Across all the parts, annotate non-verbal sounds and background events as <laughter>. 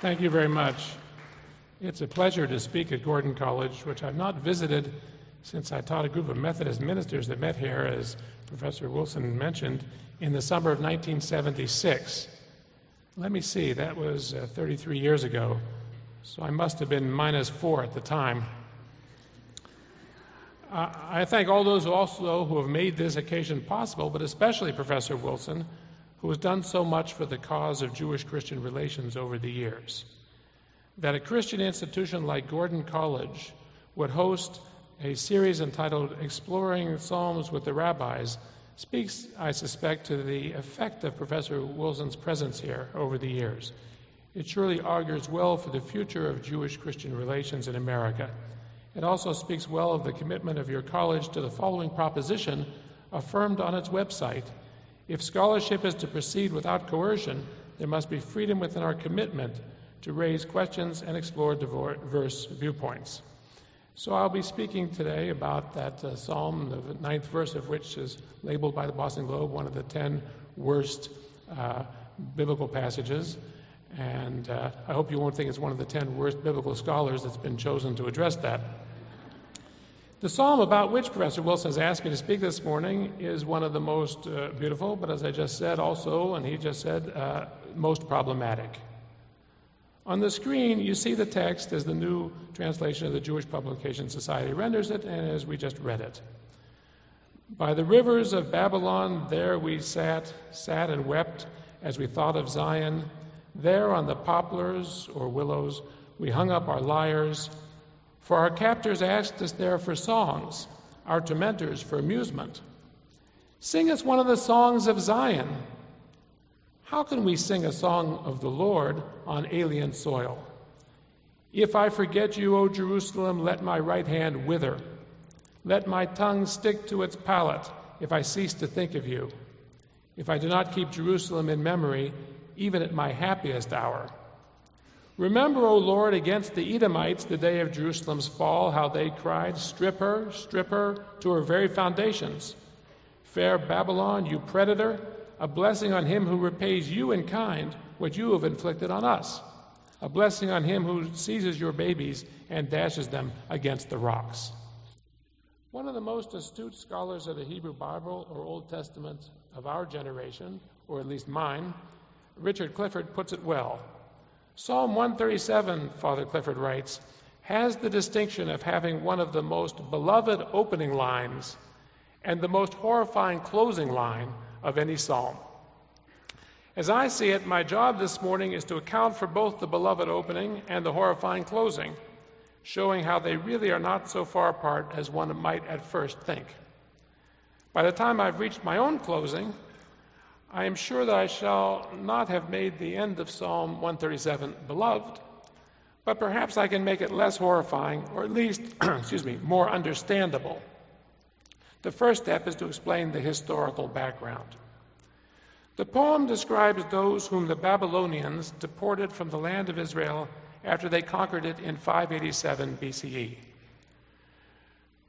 Thank you very much. It's a pleasure to speak at Gordon College, which I've not visited since I taught a group of Methodist ministers that met here, as Professor Wilson mentioned, in the summer of 1976. Let me see, that was uh, 33 years ago, so I must have been minus four at the time. I thank all those also who have made this occasion possible, but especially Professor Wilson, who has done so much for the cause of Jewish Christian relations over the years. That a Christian institution like Gordon College would host a series entitled Exploring Psalms with the Rabbis speaks, I suspect, to the effect of Professor Wilson's presence here over the years. It surely augurs well for the future of Jewish Christian relations in America. It also speaks well of the commitment of your college to the following proposition affirmed on its website if scholarship is to proceed without coercion, there must be freedom within our commitment to raise questions and explore diverse viewpoints. So I'll be speaking today about that uh, psalm, the ninth verse of which is labeled by the Boston Globe one of the ten worst uh, biblical passages. And uh, I hope you won't think it's one of the ten worst biblical scholars that's been chosen to address that. The psalm about which Professor Wilson has asked me to speak this morning is one of the most uh, beautiful, but as I just said, also, and he just said, uh, most problematic. On the screen, you see the text as the new translation of the Jewish Publication Society renders it, and as we just read it. By the rivers of Babylon, there we sat, sat and wept as we thought of Zion. There on the poplars or willows, we hung up our lyres for our captors asked us there for songs, our tormentors for amusement. Sing us one of the songs of Zion. How can we sing a song of the Lord on alien soil? If I forget you, O Jerusalem, let my right hand wither. Let my tongue stick to its palate if I cease to think of you. If I do not keep Jerusalem in memory, even at my happiest hour. Remember, O Lord, against the Edomites the day of Jerusalem's fall, how they cried, Strip her, strip her to her very foundations. Fair Babylon, you predator, a blessing on him who repays you in kind what you have inflicted on us. A blessing on him who seizes your babies and dashes them against the rocks. One of the most astute scholars of the Hebrew Bible or Old Testament of our generation, or at least mine, Richard Clifford, puts it well. Psalm 137, Father Clifford writes, has the distinction of having one of the most beloved opening lines and the most horrifying closing line of any psalm. As I see it, my job this morning is to account for both the beloved opening and the horrifying closing, showing how they really are not so far apart as one might at first think. By the time I've reached my own closing, I am sure that I shall not have made the end of Psalm 137 beloved, but perhaps I can make it less horrifying, or at least, <clears throat> excuse me, more understandable. The first step is to explain the historical background. The poem describes those whom the Babylonians deported from the land of Israel after they conquered it in 587 BCE.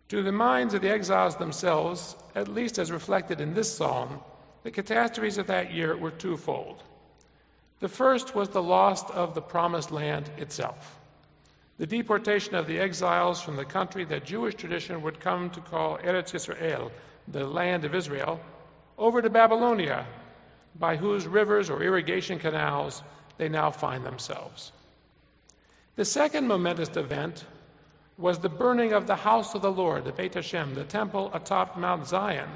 To the minds of the exiles themselves, at least as reflected in this psalm, the catastrophes of that year were twofold. The first was the loss of the promised land itself, the deportation of the exiles from the country that Jewish tradition would come to call Eretz Yisrael, the land of Israel, over to Babylonia, by whose rivers or irrigation canals they now find themselves. The second momentous event was the burning of the house of the Lord, the Beit Hashem, the temple atop Mount Zion,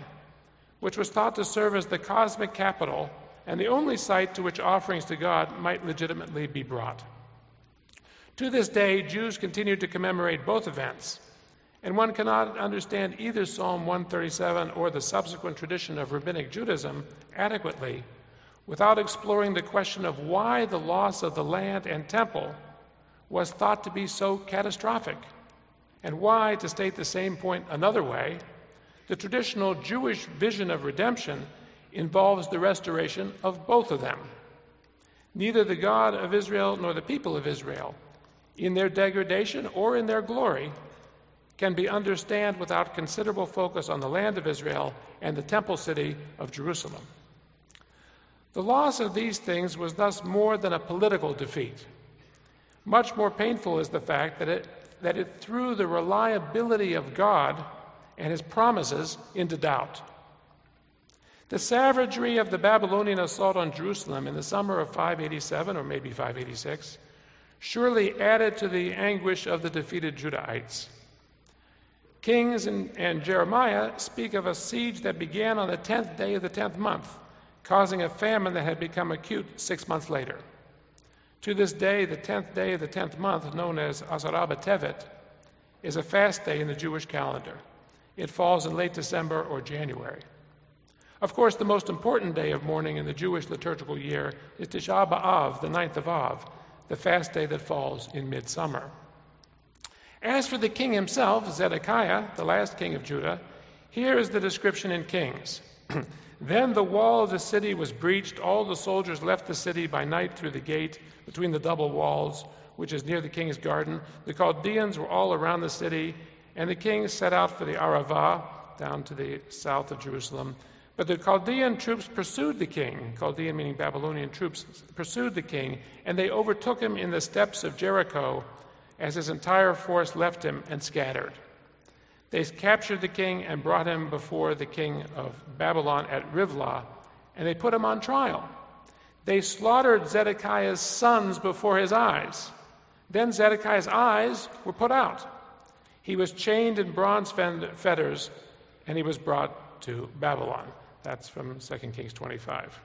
which was thought to serve as the cosmic capital and the only site to which offerings to God might legitimately be brought. To this day, Jews continue to commemorate both events, and one cannot understand either Psalm 137 or the subsequent tradition of Rabbinic Judaism adequately without exploring the question of why the loss of the land and temple was thought to be so catastrophic, and why, to state the same point another way, the traditional Jewish vision of redemption involves the restoration of both of them. Neither the God of Israel nor the people of Israel, in their degradation or in their glory, can be understood without considerable focus on the land of Israel and the temple city of Jerusalem. The loss of these things was thus more than a political defeat. Much more painful is the fact that it, that it threw the reliability of God and his promises into doubt. The savagery of the Babylonian assault on Jerusalem in the summer of 587 or maybe 586 surely added to the anguish of the defeated Judahites. Kings and, and, Jeremiah speak of a siege that began on the 10th day of the 10th month, causing a famine that had become acute six months later. To this day, the 10th day of the 10th month, known as Asara B'Tevet, is a fast day in the Jewish calendar. It falls in late December or January. Of course, the most important day of mourning in the Jewish liturgical year is Tisha B'Av, the ninth of Av, the fast day that falls in midsummer. As for the king himself, Zedekiah, the last king of Judah, here is the description in Kings. <clears throat> then the wall of the city was breached. All the soldiers left the city by night through the gate between the double walls, which is near the king's garden. The Chaldeans were all around the city, and the king set out for the Arava, down to the south of Jerusalem. But the Chaldean troops pursued the king, Chaldean meaning Babylonian troops, pursued the king, and they overtook him in the steppes of Jericho as his entire force left him and scattered. They captured the king and brought him before the king of Babylon at Rivlah, and they put him on trial. They slaughtered Zedekiah's sons before his eyes. Then Zedekiah's eyes were put out. He was chained in bronze fetters, and he was brought to Babylon. That's from 2 Kings 25.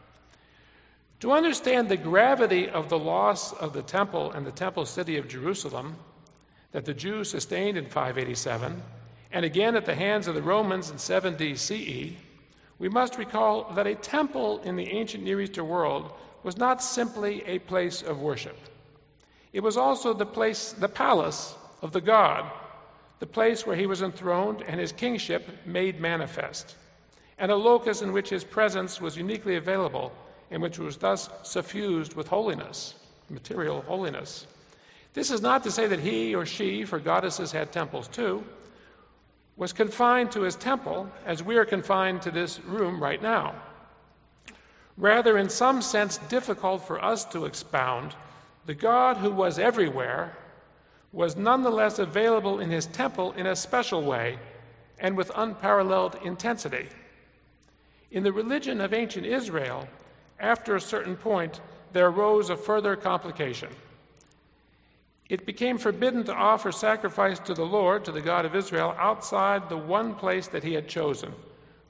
To understand the gravity of the loss of the temple and the temple city of Jerusalem that the Jews sustained in 587, and again at the hands of the Romans in 70 CE, we must recall that a temple in the ancient Near Eastern world was not simply a place of worship. It was also the place, the palace of the god, the place where he was enthroned and his kingship made manifest and a locus in which his presence was uniquely available and which was thus suffused with holiness, material holiness. This is not to say that he or she, for goddesses had temples too, was confined to his temple as we are confined to this room right now. Rather, in some sense, difficult for us to expound, the God who was everywhere was nonetheless available in his temple in a special way and with unparalleled intensity. In the religion of ancient Israel, after a certain point, there arose a further complication. It became forbidden to offer sacrifice to the Lord, to the God of Israel, outside the one place that he had chosen,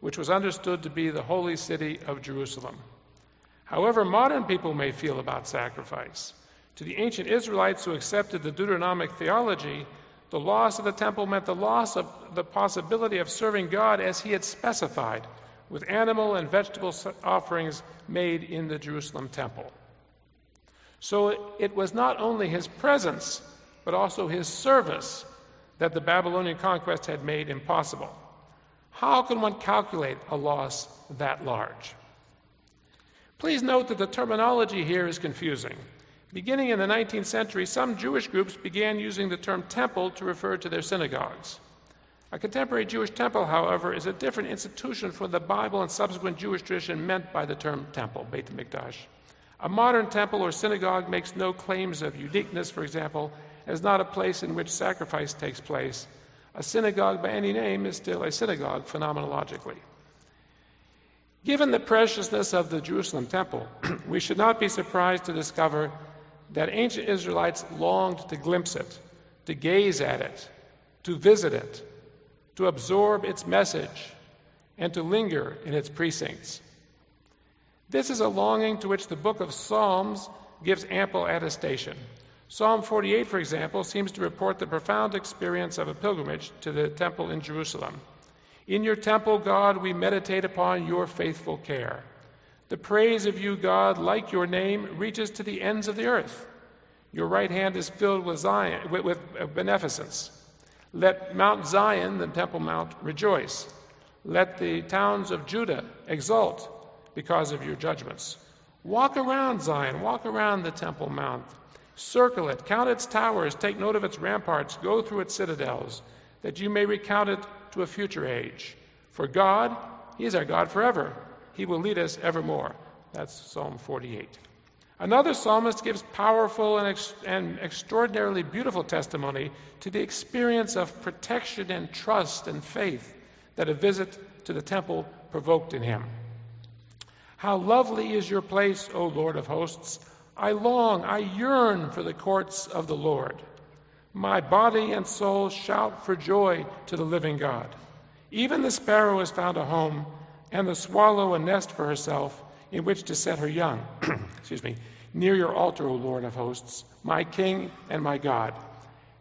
which was understood to be the holy city of Jerusalem. However, modern people may feel about sacrifice. To the ancient Israelites who accepted the Deuteronomic theology, the loss of the temple meant the loss of the possibility of serving God as he had specified with animal and vegetable offerings made in the Jerusalem temple. So it was not only his presence, but also his service that the Babylonian conquest had made impossible. How can one calculate a loss that large? Please note that the terminology here is confusing. Beginning in the 19th century, some Jewish groups began using the term temple to refer to their synagogues. A contemporary Jewish temple, however, is a different institution from the Bible and subsequent Jewish tradition meant by the term temple, Beit HaMikdash. A modern temple or synagogue makes no claims of uniqueness, for example, as not a place in which sacrifice takes place. A synagogue by any name is still a synagogue phenomenologically. Given the preciousness of the Jerusalem temple, <clears throat> we should not be surprised to discover that ancient Israelites longed to glimpse it, to gaze at it, to visit it, to absorb its message, and to linger in its precincts. This is a longing to which the book of Psalms gives ample attestation. Psalm 48, for example, seems to report the profound experience of a pilgrimage to the temple in Jerusalem. In your temple, God, we meditate upon your faithful care. The praise of you, God, like your name, reaches to the ends of the earth. Your right hand is filled with, Zion, with, with beneficence. Let Mount Zion, the Temple Mount, rejoice. Let the towns of Judah exult because of your judgments. Walk around Zion, walk around the Temple Mount, circle it, count its towers, take note of its ramparts, go through its citadels, that you may recount it to a future age. For God, He is our God forever. He will lead us evermore. That's Psalm 48. Another psalmist gives powerful and, ex- and, extraordinarily beautiful testimony to the experience of protection and trust and faith that a visit to the temple provoked in him. How lovely is your place, O Lord of hosts! I long, I yearn for the courts of the Lord. My body and soul shout for joy to the living God. Even the sparrow has found a home, and the swallow a nest for herself in which to set her young. <clears throat> Excuse me. Near your altar, O Lord of hosts, my King and my God.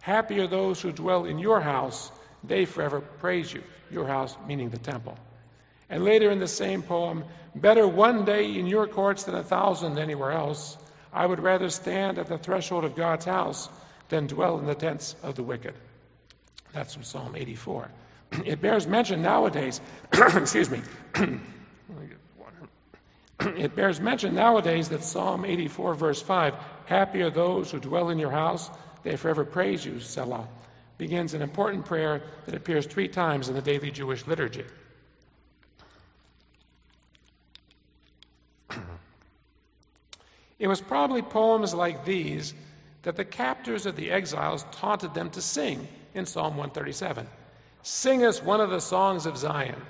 Happy are those who dwell in your house, they forever praise you. Your house, meaning the temple. And later in the same poem, better one day in your courts than a thousand anywhere else. I would rather stand at the threshold of God's house than dwell in the tents of the wicked. That's from Psalm 84. <clears throat> It bears mention nowadays, <clears throat> excuse me, <clears throat> it bears mention nowadays that Psalm 84, verse 5, Happy are those who dwell in your house, they forever praise you, Selah, begins an important prayer that appears three times in the daily Jewish liturgy. it was probably poems like these that the captors of the exiles taunted them to sing in Psalm 137. Sing us one of the songs of Zion.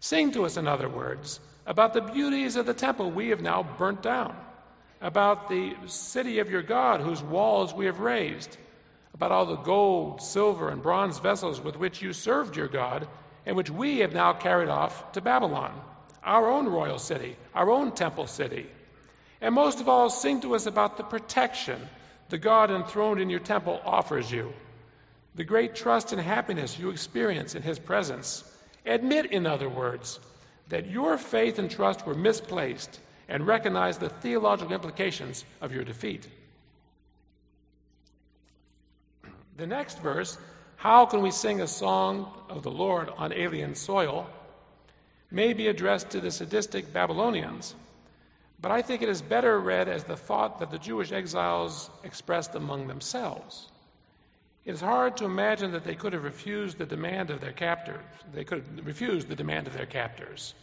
Sing to us, in other words, about the beauties of the temple we have now burnt down, about the city of your God whose walls we have raised, about all the gold, silver, and bronze vessels with which you served your God, and which we have now carried off to Babylon, our own royal city, our own temple city. And most of all, sing to us about the protection the God enthroned in your temple offers you, the great trust and happiness you experience in his presence. Admit, in other words, that your faith and trust were misplaced and recognize the theological implications of your defeat. The next verse, How can we sing a song of the Lord on alien soil? may be addressed to the sadistic Babylonians, but I think it is better read as the thought that the Jewish exiles expressed among themselves. It is hard to imagine that they could have refused the demand of their captors. They could have refused the demand of their captors.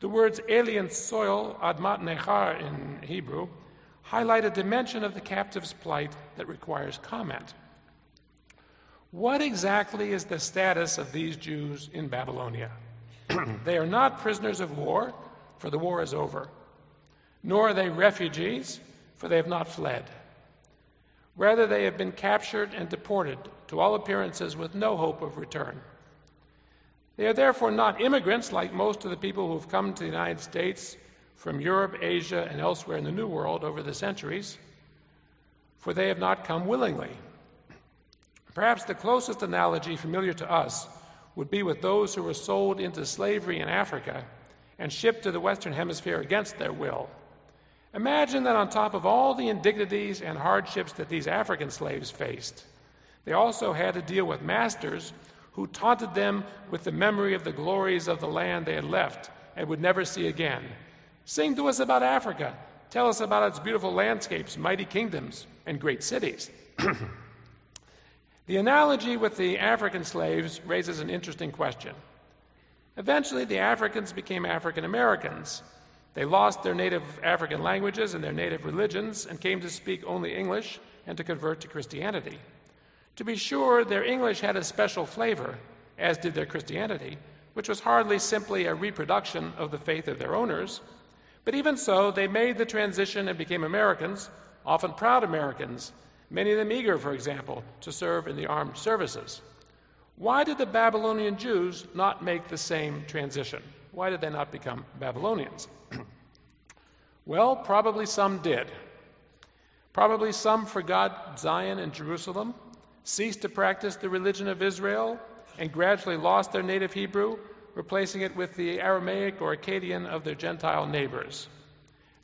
The words alien soil, admat nechar in Hebrew, highlight a dimension of the captive's plight that requires comment. What exactly is the status of these Jews in Babylonia? <clears throat> they are not prisoners of war, for the war is over, nor are they refugees, for they have not fled. Rather, they have been captured and deported, to all appearances, with no hope of return. They are therefore not immigrants like most of the people who have come to the United States from Europe, Asia, and elsewhere in the New World over the centuries, for they have not come willingly. Perhaps the closest analogy familiar to us would be with those who were sold into slavery in Africa and shipped to the Western Hemisphere against their will. Imagine that on top of all the indignities and hardships that these African slaves faced, they also had to deal with masters who taunted them with the memory of the glories of the land they had left and would never see again. Sing to us about Africa. Tell us about its beautiful landscapes, mighty kingdoms, and great cities. <clears throat> the analogy with the African slaves raises an interesting question. Eventually, the Africans became African Americans, they lost their native African languages and their native religions and came to speak only English and to convert to Christianity. To be sure, their English had a special flavor, as did their Christianity, which was hardly simply a reproduction of the faith of their owners. But even so, they made the transition and became Americans, often proud Americans, many of them eager, for example, to serve in the armed services. Why did the Babylonian Jews not make the same transition? Why did they not become Babylonians? <clears throat> well, probably some did. Probably some forgot Zion and Jerusalem, ceased to practice the religion of Israel, and gradually lost their native Hebrew, replacing it with the Aramaic or Akkadian of their Gentile neighbors.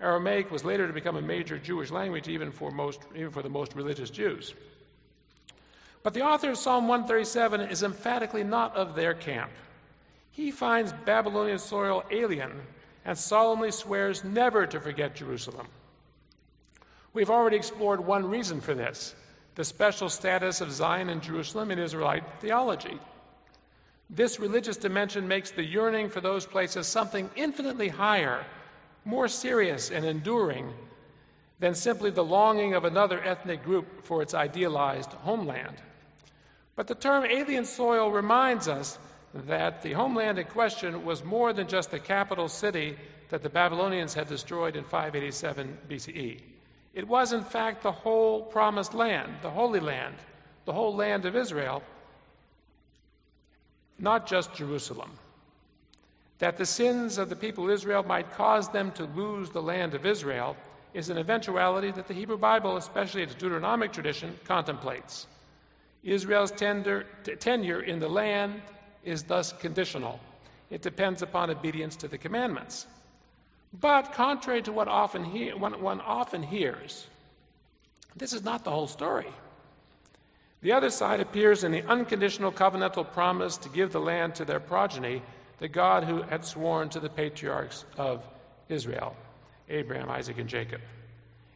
Aramaic was later to become a major Jewish language, even for, most, even for the most religious Jews. But the author of Psalm 137 is emphatically not of their camp he finds Babylonian soil alien and solemnly swears never to forget Jerusalem. We've already explored one reason for this the special status of Zion and Jerusalem in Israelite theology. This religious dimension makes the yearning for those places something infinitely higher, more serious and enduring than simply the longing of another ethnic group for its idealized homeland. But the term alien soil reminds us that the homeland in question was more than just the capital city that the Babylonians had destroyed in 587 BCE. It was, in fact, the whole promised land, the Holy Land, the whole land of Israel, not just Jerusalem. That the sins of the people of Israel might cause them to lose the land of Israel is an eventuality that the Hebrew Bible, especially its Deuteronomic tradition, contemplates. Israel's tender, t- tenure in the land is thus conditional. It depends upon obedience to the commandments. But contrary to what often he- one, often hears, this is not the whole story. The other side appears in the unconditional covenantal promise to give the land to their progeny, the God who had sworn to the patriarchs of Israel Abraham, Isaac, and Jacob.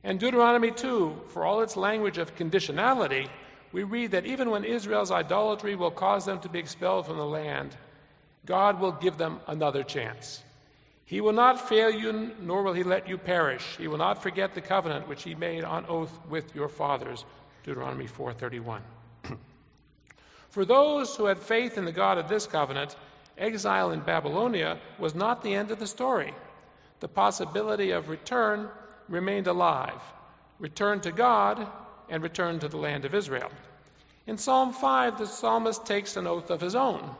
And Deuteronomy 2, for all its language of conditionality, we read that even when Israel's idolatry will cause them to be expelled from the land, God will give them another chance. He will not fail you, nor will he let you perish. He will not forget the covenant which he made on oath with your fathers. Deuteronomy 4:31. <clears throat> For those who had faith in the God of this covenant, exile in Babylonia was not the end of the story. The possibility of return remained alive. Return to God and return to the land of Israel. In Psalm 5, the psalmist takes an oath of his own.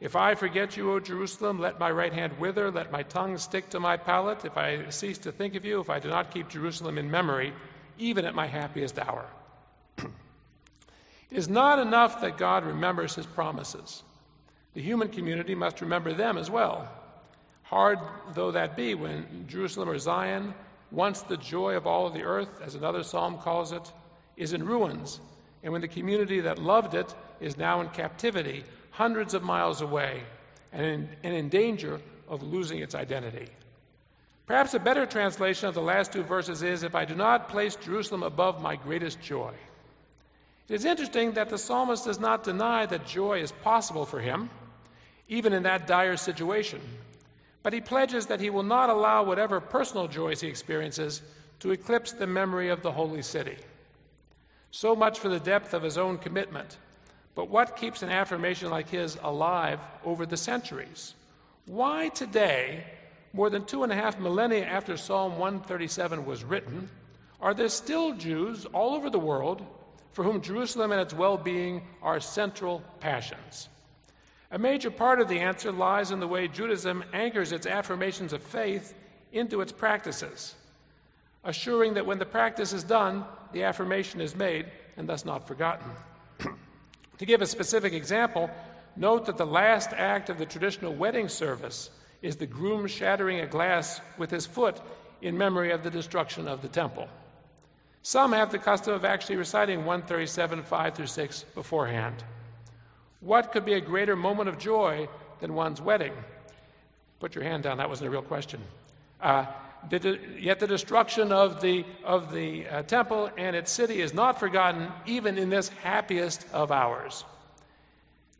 If I forget you, O Jerusalem, let my right hand wither, let my tongue stick to my palate. If I cease to think of you, if I do not keep Jerusalem in memory, even at my happiest hour. it is not enough that God remembers his promises. The human community must remember them as well. Hard though that be when Jerusalem or Zion, once the joy of all of the earth, as another psalm calls it, is in ruins, and when the community that loved it is now in captivity, hundreds of miles away, and in, and in danger of losing its identity. Perhaps a better translation of the last two verses is If I do not place Jerusalem above my greatest joy. It is interesting that the psalmist does not deny that joy is possible for him, even in that dire situation. But he pledges that he will not allow whatever personal joys he experiences to eclipse the memory of the holy city. So much for the depth of his own commitment. But what keeps an affirmation like his alive over the centuries? Why today, more than two and a half millennia after Psalm 137 was written, are there still Jews all over the world for whom Jerusalem and its well being are central passions? A major part of the answer lies in the way Judaism anchors its affirmations of faith into its practices assuring that when the practice is done, the affirmation is made and thus not forgotten. <clears throat> to give a specific example, note that the last act of the traditional wedding service is the groom shattering a glass with his foot in memory of the destruction of the temple. Some have the custom of actually reciting 137, 5 through 6 beforehand. What could be a greater moment of joy than one's wedding? Put your hand down, that wasn't a real question. Uh, yet the destruction of the, of the uh, temple and its city is not forgotten even in this happiest of hours.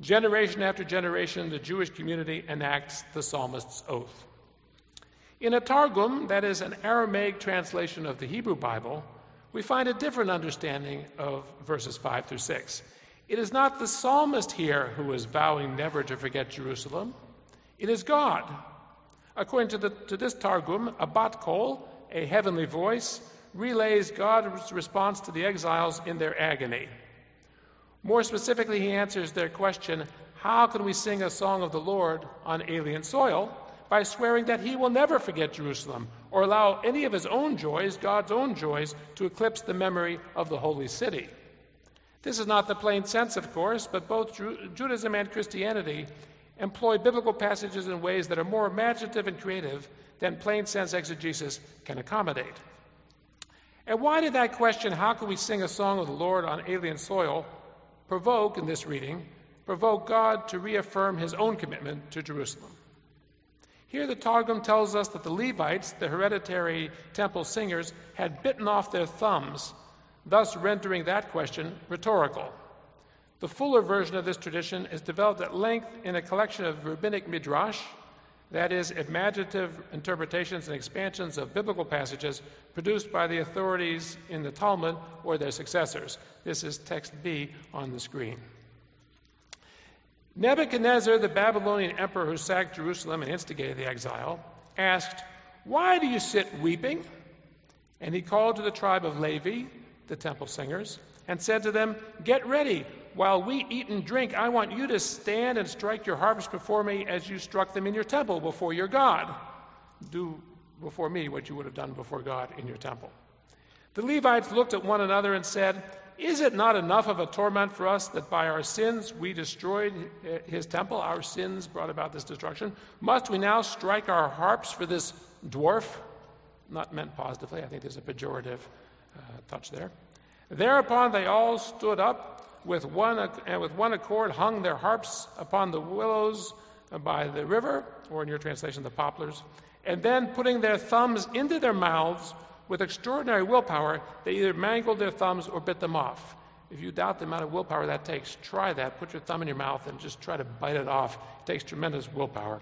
Generation after generation, the Jewish community enacts the psalmist's oath. In a Targum, that is an Aramaic translation of the Hebrew Bible, we find a different understanding of verses 5 through 6. It is not the psalmist here who is vowing never to forget Jerusalem, it is God According to, the, to this Targum, a bat kol, a heavenly voice, relays God's response to the exiles in their agony. More specifically, he answers their question how can we sing a song of the Lord on alien soil? By swearing that he will never forget Jerusalem or allow any of his own joys, God's own joys, to eclipse the memory of the holy city. This is not the plain sense, of course, but both Judaism and Christianity employ biblical passages in ways that are more imaginative and creative than plain sense exegesis can accommodate. And why did that question, how can we sing a song of the Lord on alien soil, provoke, in this reading, provoke God to reaffirm his own commitment to Jerusalem? Here, the Targum tells us that the Levites, the hereditary temple singers, had bitten off their thumbs, thus rendering that question rhetorical. The fuller version of this tradition is developed at length in a collection of rabbinic midrash, that is, imaginative interpretations and expansions of biblical passages produced by the authorities in the Talmud or their successors. This is text B on the screen. Nebuchadnezzar, the Babylonian emperor who sacked Jerusalem and instigated the exile, asked, Why do you sit weeping? And he called to the tribe of Levi, the temple singers, and said to them, Get ready. While we eat and drink, I want you to stand and strike your harps before me as you struck them in your temple before your God. Do before me what you would have done before God in your temple. The Levites looked at one another and said, Is it not enough of a torment for us that by our sins we destroyed his temple? Our sins brought about this destruction. Must we now strike our harps for this dwarf? Not meant positively, I think there's a pejorative uh, touch there. Thereupon they all stood up with one, and with one accord hung their harps upon the willows by the river, or in your translation, the poplars, and then putting their thumbs into their mouths with extraordinary willpower, they either mangled their thumbs or bit them off. If you doubt the amount of willpower that takes, try that. Put your thumb in your mouth and just try to bite it off. It takes tremendous willpower.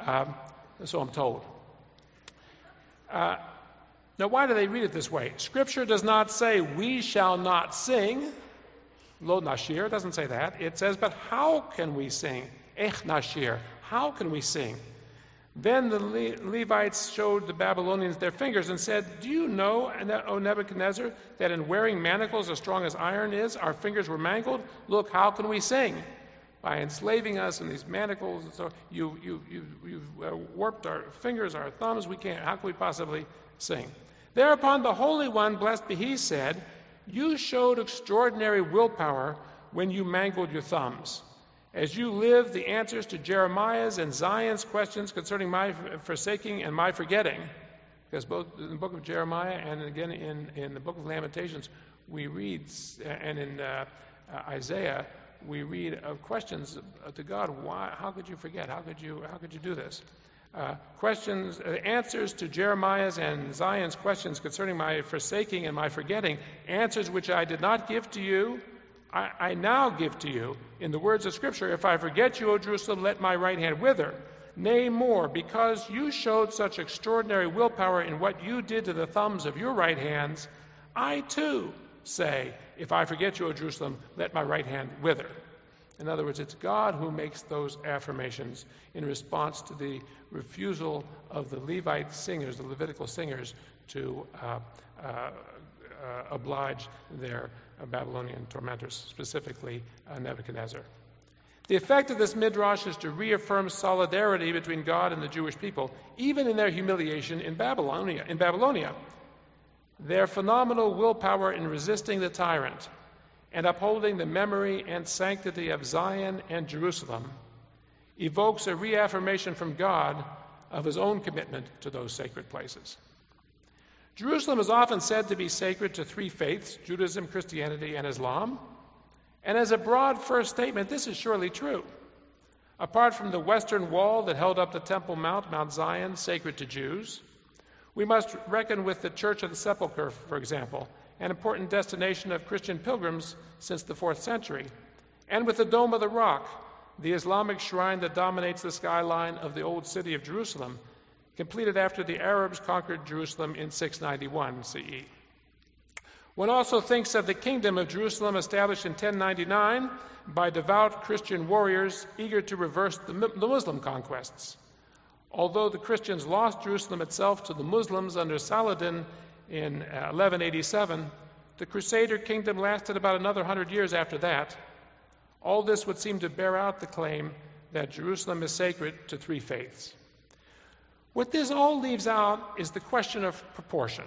Um, so I'm told. Uh, now, why do they read it this way? Scripture does not say, We shall not sing. Lo nashir doesn't say that. It says, But how can we sing? Ech nashir. How can we sing? Then the Le- Levites showed the Babylonians their fingers and said, Do you know, O Nebuchadnezzar, that in wearing manacles as strong as iron is, our fingers were mangled? Look, how can we sing? By enslaving us in these manacles, and so you, you, you, you've uh, warped our fingers, our thumbs. We can't. How can we possibly sing? Thereupon the Holy One, blessed be He, said, You showed extraordinary willpower when you mangled your thumbs. As you live the answers to Jeremiah's and Zion's questions concerning my forsaking and my forgetting, because both in the book of Jeremiah and again in, in the book of Lamentations, we read, and in uh, Isaiah, we read of questions to God. Why? How could you forget? How could you? How could you do this? Uh, questions, uh, answers to Jeremiah's and Zion's questions concerning my forsaking and my forgetting, answers which I did not give to you I, I now give to you, in the words of Scripture, if I forget you, O Jerusalem, let my right hand wither. Nay, more, because you showed such extraordinary willpower in what you did to the thumbs of your right hands, I too say, if I forget you, O Jerusalem, let my right hand wither. In other words, it's God who makes those affirmations in response to the refusal of the Levite singers, the Levitical singers, to uh, uh, uh, oblige their Babylonian tormentors, specifically uh, Nebuchadnezzar. The effect of this midrash is to reaffirm solidarity between God and the Jewish people, even in their humiliation in Babylonia. In Babylonia. Their phenomenal willpower in resisting the tyrant and upholding the memory and sanctity of Zion and Jerusalem evokes a reaffirmation from God of his own commitment to those sacred places. Jerusalem is often said to be sacred to three faiths Judaism, Christianity, and Islam. And as a broad first statement, this is surely true. Apart from the western wall that held up the Temple Mount, Mount Zion, sacred to Jews, we must reckon with the Church of the Sepulchre, for example, an important destination of Christian pilgrims since the fourth century, and with the Dome of the Rock, the Islamic shrine that dominates the skyline of the old city of Jerusalem completed after the Arabs conquered Jerusalem in 691 CE. One also thinks of the kingdom of Jerusalem established in 1099 by devout Christian warriors eager to reverse the, Muslim conquests. Although the Christians lost Jerusalem itself to the Muslims under Saladin in 1187, uh, the Crusader kingdom lasted about another hundred years after that. All this would seem to bear out the claim that Jerusalem is sacred to three faiths. What this all leaves out is the question of proportion.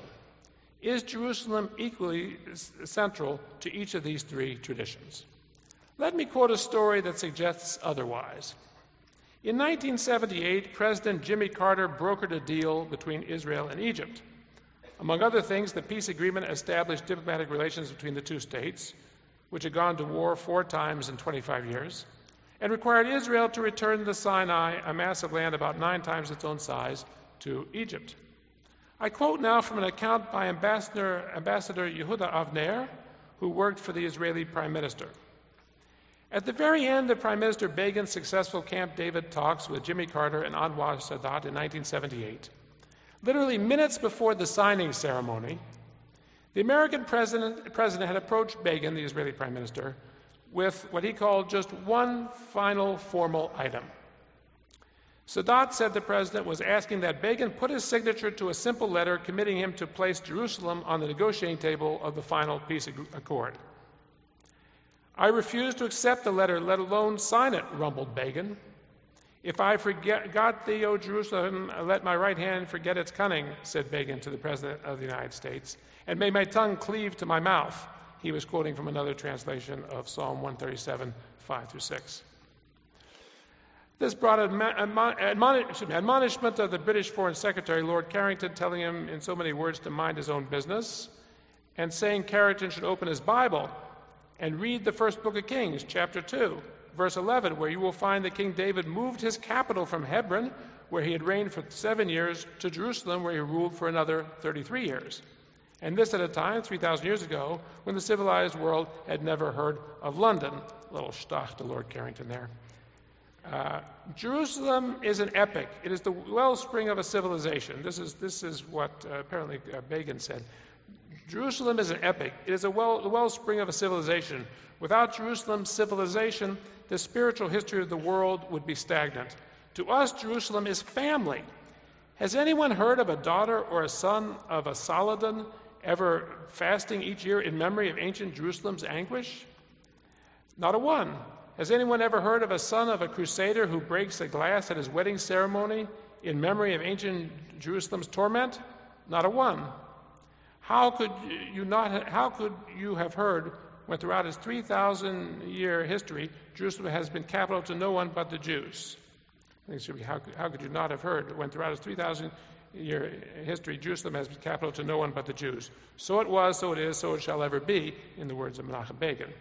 Is Jerusalem equally central to each of these three traditions? Let me quote a story that suggests otherwise. In 1978, President Jimmy Carter brokered a deal between Israel and Egypt. Among other things, the peace agreement established diplomatic relations between the two states, which had gone to war four times in 25 years and required Israel to return the Sinai, a mass of land about nine times its own size, to Egypt. I quote now from an account by Ambassador, Ambassador Yehuda Avner, who worked for the Israeli Prime Minister. At the very end of Prime Minister Begin's successful Camp David talks with Jimmy Carter and Anwar Sadat in 1978, literally minutes before the signing ceremony, the American president, president had approached Begin, the Israeli prime minister, with what he called just one final formal item. Sadat said the president was asking that Begin put his signature to a simple letter committing him to place Jerusalem on the negotiating table of the final peace accord. I refuse to accept the letter, let alone sign it, rumbled Begin. If I forgot thee, O Jerusalem, let my right hand forget its cunning, said Begin to the President of the United States, and may my tongue cleave to my mouth. He was quoting from another translation of Psalm 137, 5 through 6. This brought an admonishment of the British Foreign Secretary, Lord Carrington, telling him in so many words to mind his own business, and saying Carrington should open his Bible and read the first book of Kings, chapter 2, verse 11, where you will find that King David moved his capital from Hebron, where he had reigned for seven years, to Jerusalem, where he ruled for another 33 years. And this at a time, 3,000 years ago, when the civilized world had never heard of London. A little stach to Lord Carrington there. Uh, Jerusalem is an epic. It is the wellspring of a civilization. This is, this is what uh, apparently uh, Begin said. Jerusalem is an epic. It is a well, the wellspring of a civilization. Without Jerusalem, civilization, the spiritual history of the world would be stagnant. To us, Jerusalem is family. Has anyone heard of a daughter or a son of a Saladin ever fasting each year in memory of ancient Jerusalem's anguish? Not a one. Has anyone ever heard of a son of a crusader who breaks a glass at his wedding ceremony in memory of ancient Jerusalem's torment? Not a one. How could you not? How could you have heard when throughout its 3,000 year history, Jerusalem has been capital to no one but the Jews? How, how could you not have heard when throughout its 3,000 year history, Jerusalem has been capital to no one but the Jews? So it was, so it is, so it shall ever be, in the words of Menachem Begin.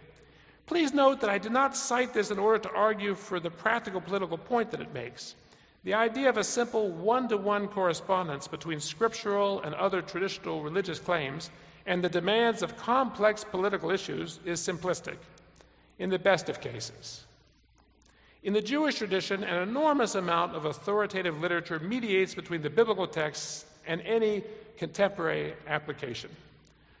Please note that I did not cite this in order to argue for the practical political point that it makes. The idea of a simple one to one correspondence between scriptural and other traditional religious claims and the demands of complex political issues is simplistic, in the best of cases. In the Jewish tradition, an enormous amount of authoritative literature mediates between the biblical texts and any contemporary application.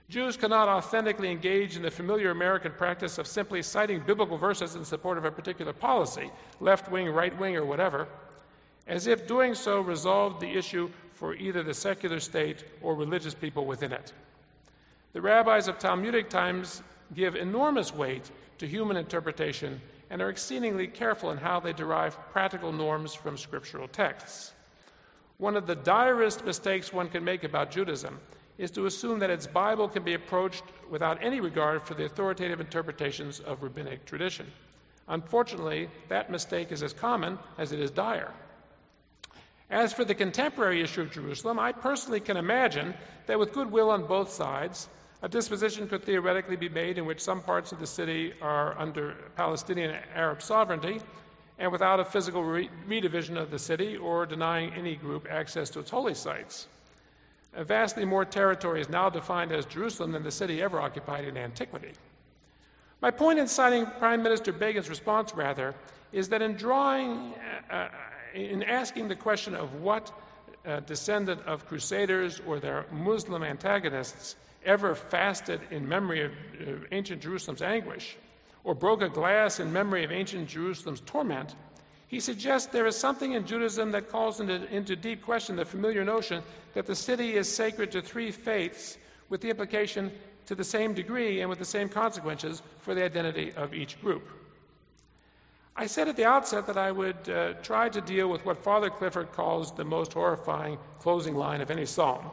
Jews cannot authentically engage in the familiar American practice of simply citing biblical verses in support of a particular policy, left wing, right wing, or whatever as if doing so resolved the issue for either the secular state or religious people within it. The rabbis of Talmudic times give enormous weight to human interpretation and are exceedingly careful in how they derive practical norms from scriptural texts. One of the direst mistakes one can make about Judaism is to assume that its Bible can be approached without any regard for the authoritative interpretations of rabbinic tradition. Unfortunately, that mistake is as common as it is dire. As for the contemporary issue of Jerusalem, I personally can imagine that with goodwill on both sides, a disposition could theoretically be made in which some parts of the city are under Palestinian Arab sovereignty and without a physical re- redivision of the city or denying any group access to its holy sites. A vastly more territory is now defined as Jerusalem than the city ever occupied in antiquity. My point in citing Prime Minister Begin's response, rather, is that in drawing uh, in asking the question of what uh, descendant of crusaders or their Muslim antagonists ever fasted in memory of uh, ancient Jerusalem's anguish or broke a glass in memory of ancient Jerusalem's torment, he suggests there is something in Judaism that calls into, into deep question the familiar notion that the city is sacred to three faiths, with the implication to the same degree and with the same consequences for the identity of each group. I said at the outset that I would uh, try to deal with what Father Clifford calls the most horrifying closing line of any psalm.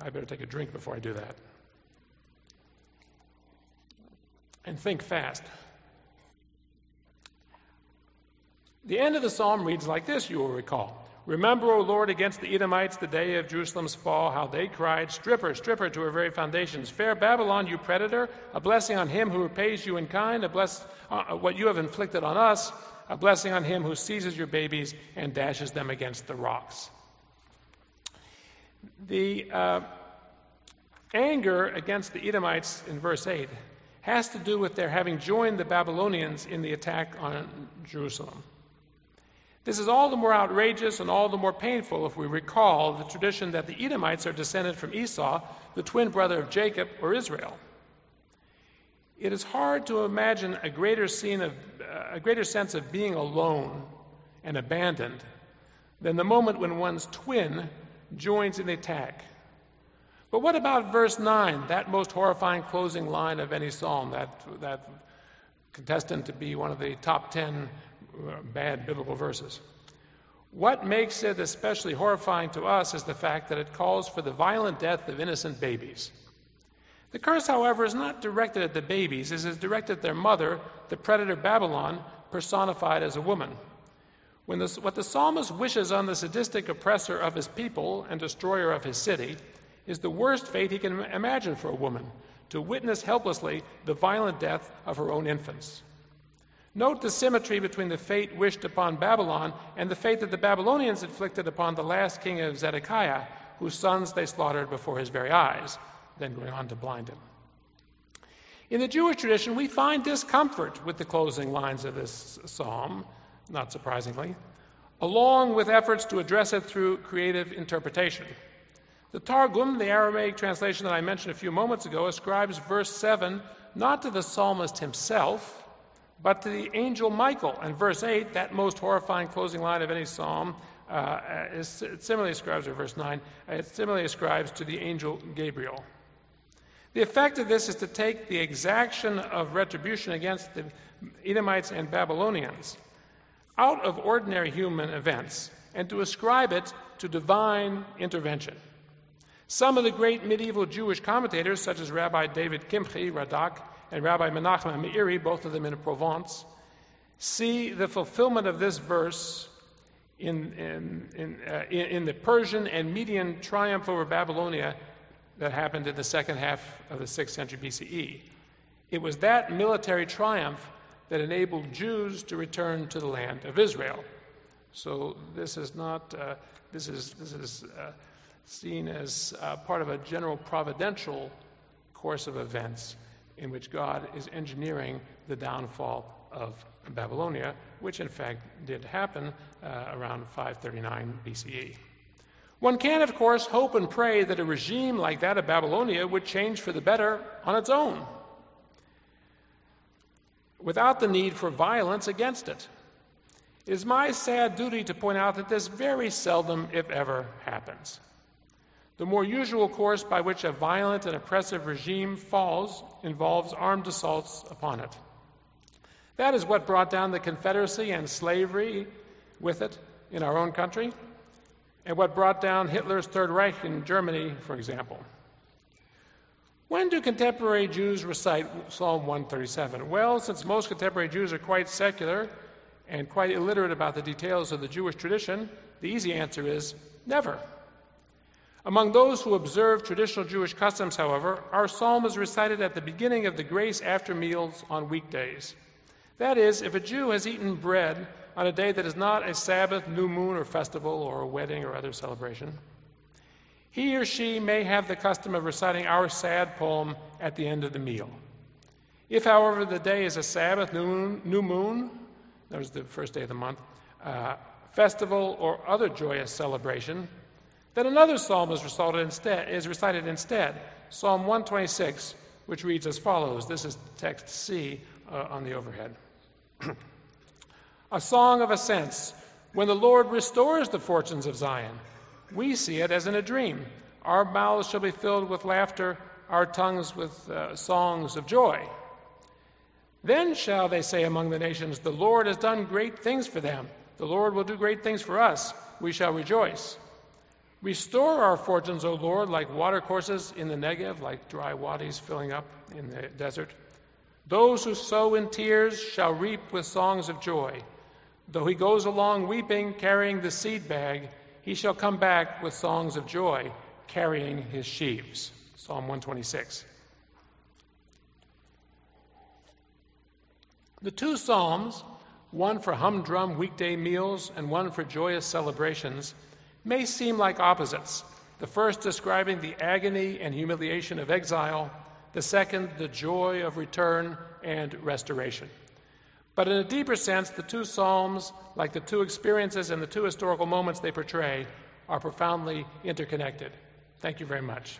I better take a drink before I do that. And think fast. The end of the psalm reads like this, you will recall. Remember, O Lord, against the Edomites the day of Jerusalem's fall, how they cried, Stripper, stripper to her very foundations. Fair Babylon, you predator, a blessing on him who repays you in kind, a bless, uh, uh, what you have inflicted on us, a blessing on him who seizes your babies and dashes them against the rocks. The uh, anger against the Edomites in verse 8 has to do with their having joined the Babylonians in the attack on Jerusalem. This is all the more outrageous and all the more painful if we recall the tradition that the Edomites are descended from Esau, the twin brother of Jacob or Israel. It is hard to imagine a greater, scene of, uh, a greater sense of being alone and abandoned than the moment when one's twin joins in the attack. But what about verse 9, that most horrifying closing line of any psalm, that, that contestant to be one of the top 10 uh, Uh, bad biblical verses? What makes it especially horrifying to us is the fact that it calls for the violent death of innocent babies. The curse, however, is not directed at the babies, it is directed at their mother, the predator Babylon, personified as a woman. When this, what the psalmist wishes on the sadistic oppressor of his people and destroyer of his city is the worst fate he can imagine for a woman to witness helplessly the violent death of her own infants. Note the symmetry between the fate wished upon Babylon and the fate that the Babylonians inflicted upon the last king of Zedekiah, whose sons they slaughtered before his very eyes, then going on to blind him. In the Jewish tradition, we find discomfort with the closing lines of this psalm not surprisingly, along with efforts to address it through creative interpretation. The Targum, the Aramaic translation that I mentioned a few moments ago, ascribes verse 7 not to the psalmist himself, but to the angel Michael. And verse 8, that most horrifying closing line of any psalm, uh, is, it similarly ascribes, or verse 9, it similarly ascribes to the angel Gabriel. The effect of this is to take the exaction of retribution against the Edomites and Babylonians out of ordinary human events and to ascribe it to divine intervention. Some of the great medieval Jewish commentators, such as Rabbi David Kimchi, Radak, and Rabbi Menachem Meiri, both of them in Provence, see the fulfillment of this verse in, in, in, uh, in, the Persian and Median triumph over Babylonia that happened in the second half of the 6th century BCE. It was that military triumph that enabled Jews to return to the land of Israel. So this is not, uh, this is, this is uh, seen as uh, part of a general providential course of events in which God is engineering the downfall of Babylonia, which in fact did happen uh, around 539 BCE. One can, of course, hope and pray that a regime like that of Babylonia would change for the better on its own without the need for violence against it. It is my sad duty to point out that this very seldom, if ever, happens. The more usual course by which a violent and oppressive regime falls involves armed assaults upon it. That is what brought down the Confederacy and slavery with it in our own country, and what brought down Hitler's Third Reich in Germany, for example. When do contemporary Jews recite Psalm 137? Well, since most contemporary Jews are quite secular and quite illiterate about the details of the Jewish tradition, the easy answer is never. Among those who observe traditional Jewish customs, however, our psalm is recited at the beginning of the grace after meals on weekdays. That is, if a Jew has eaten bread on a day that is not a Sabbath, new moon, or festival, or a wedding or other celebration, he or she may have the custom of reciting our sad poem at the end of the meal. If, however, the day is a Sabbath, new moon, new moon that was the first day of the month, uh, festival, or other joyous celebration, then another psalm is recited instead, is recited instead Psalm 126, which reads as follows. This is text C uh, on the overhead. <clears throat> a song of ascents when the Lord restores the fortunes of Zion. We see it as in a dream. Our mouths shall be filled with laughter, our tongues with uh, songs of joy. Then shall they say among the nations, The Lord has done great things for them. The Lord will do great things for us. We shall rejoice. Restore our fortunes, O Lord, like watercourses in the Negev, like dry wadis filling up in the desert. Those who sow in tears shall reap with songs of joy. Though he goes along weeping, carrying the seed bag, he shall come back with songs of joy, carrying his sheaves. Psalm 126. The two Psalms, one for humdrum weekday meals and one for joyous celebrations, may seem like opposites. The first describing the agony and humiliation of exile, the second, the joy of return and restoration. But in a deeper sense, the two Psalms, like the two experiences and the two historical moments they portray, are profoundly interconnected. Thank you very much.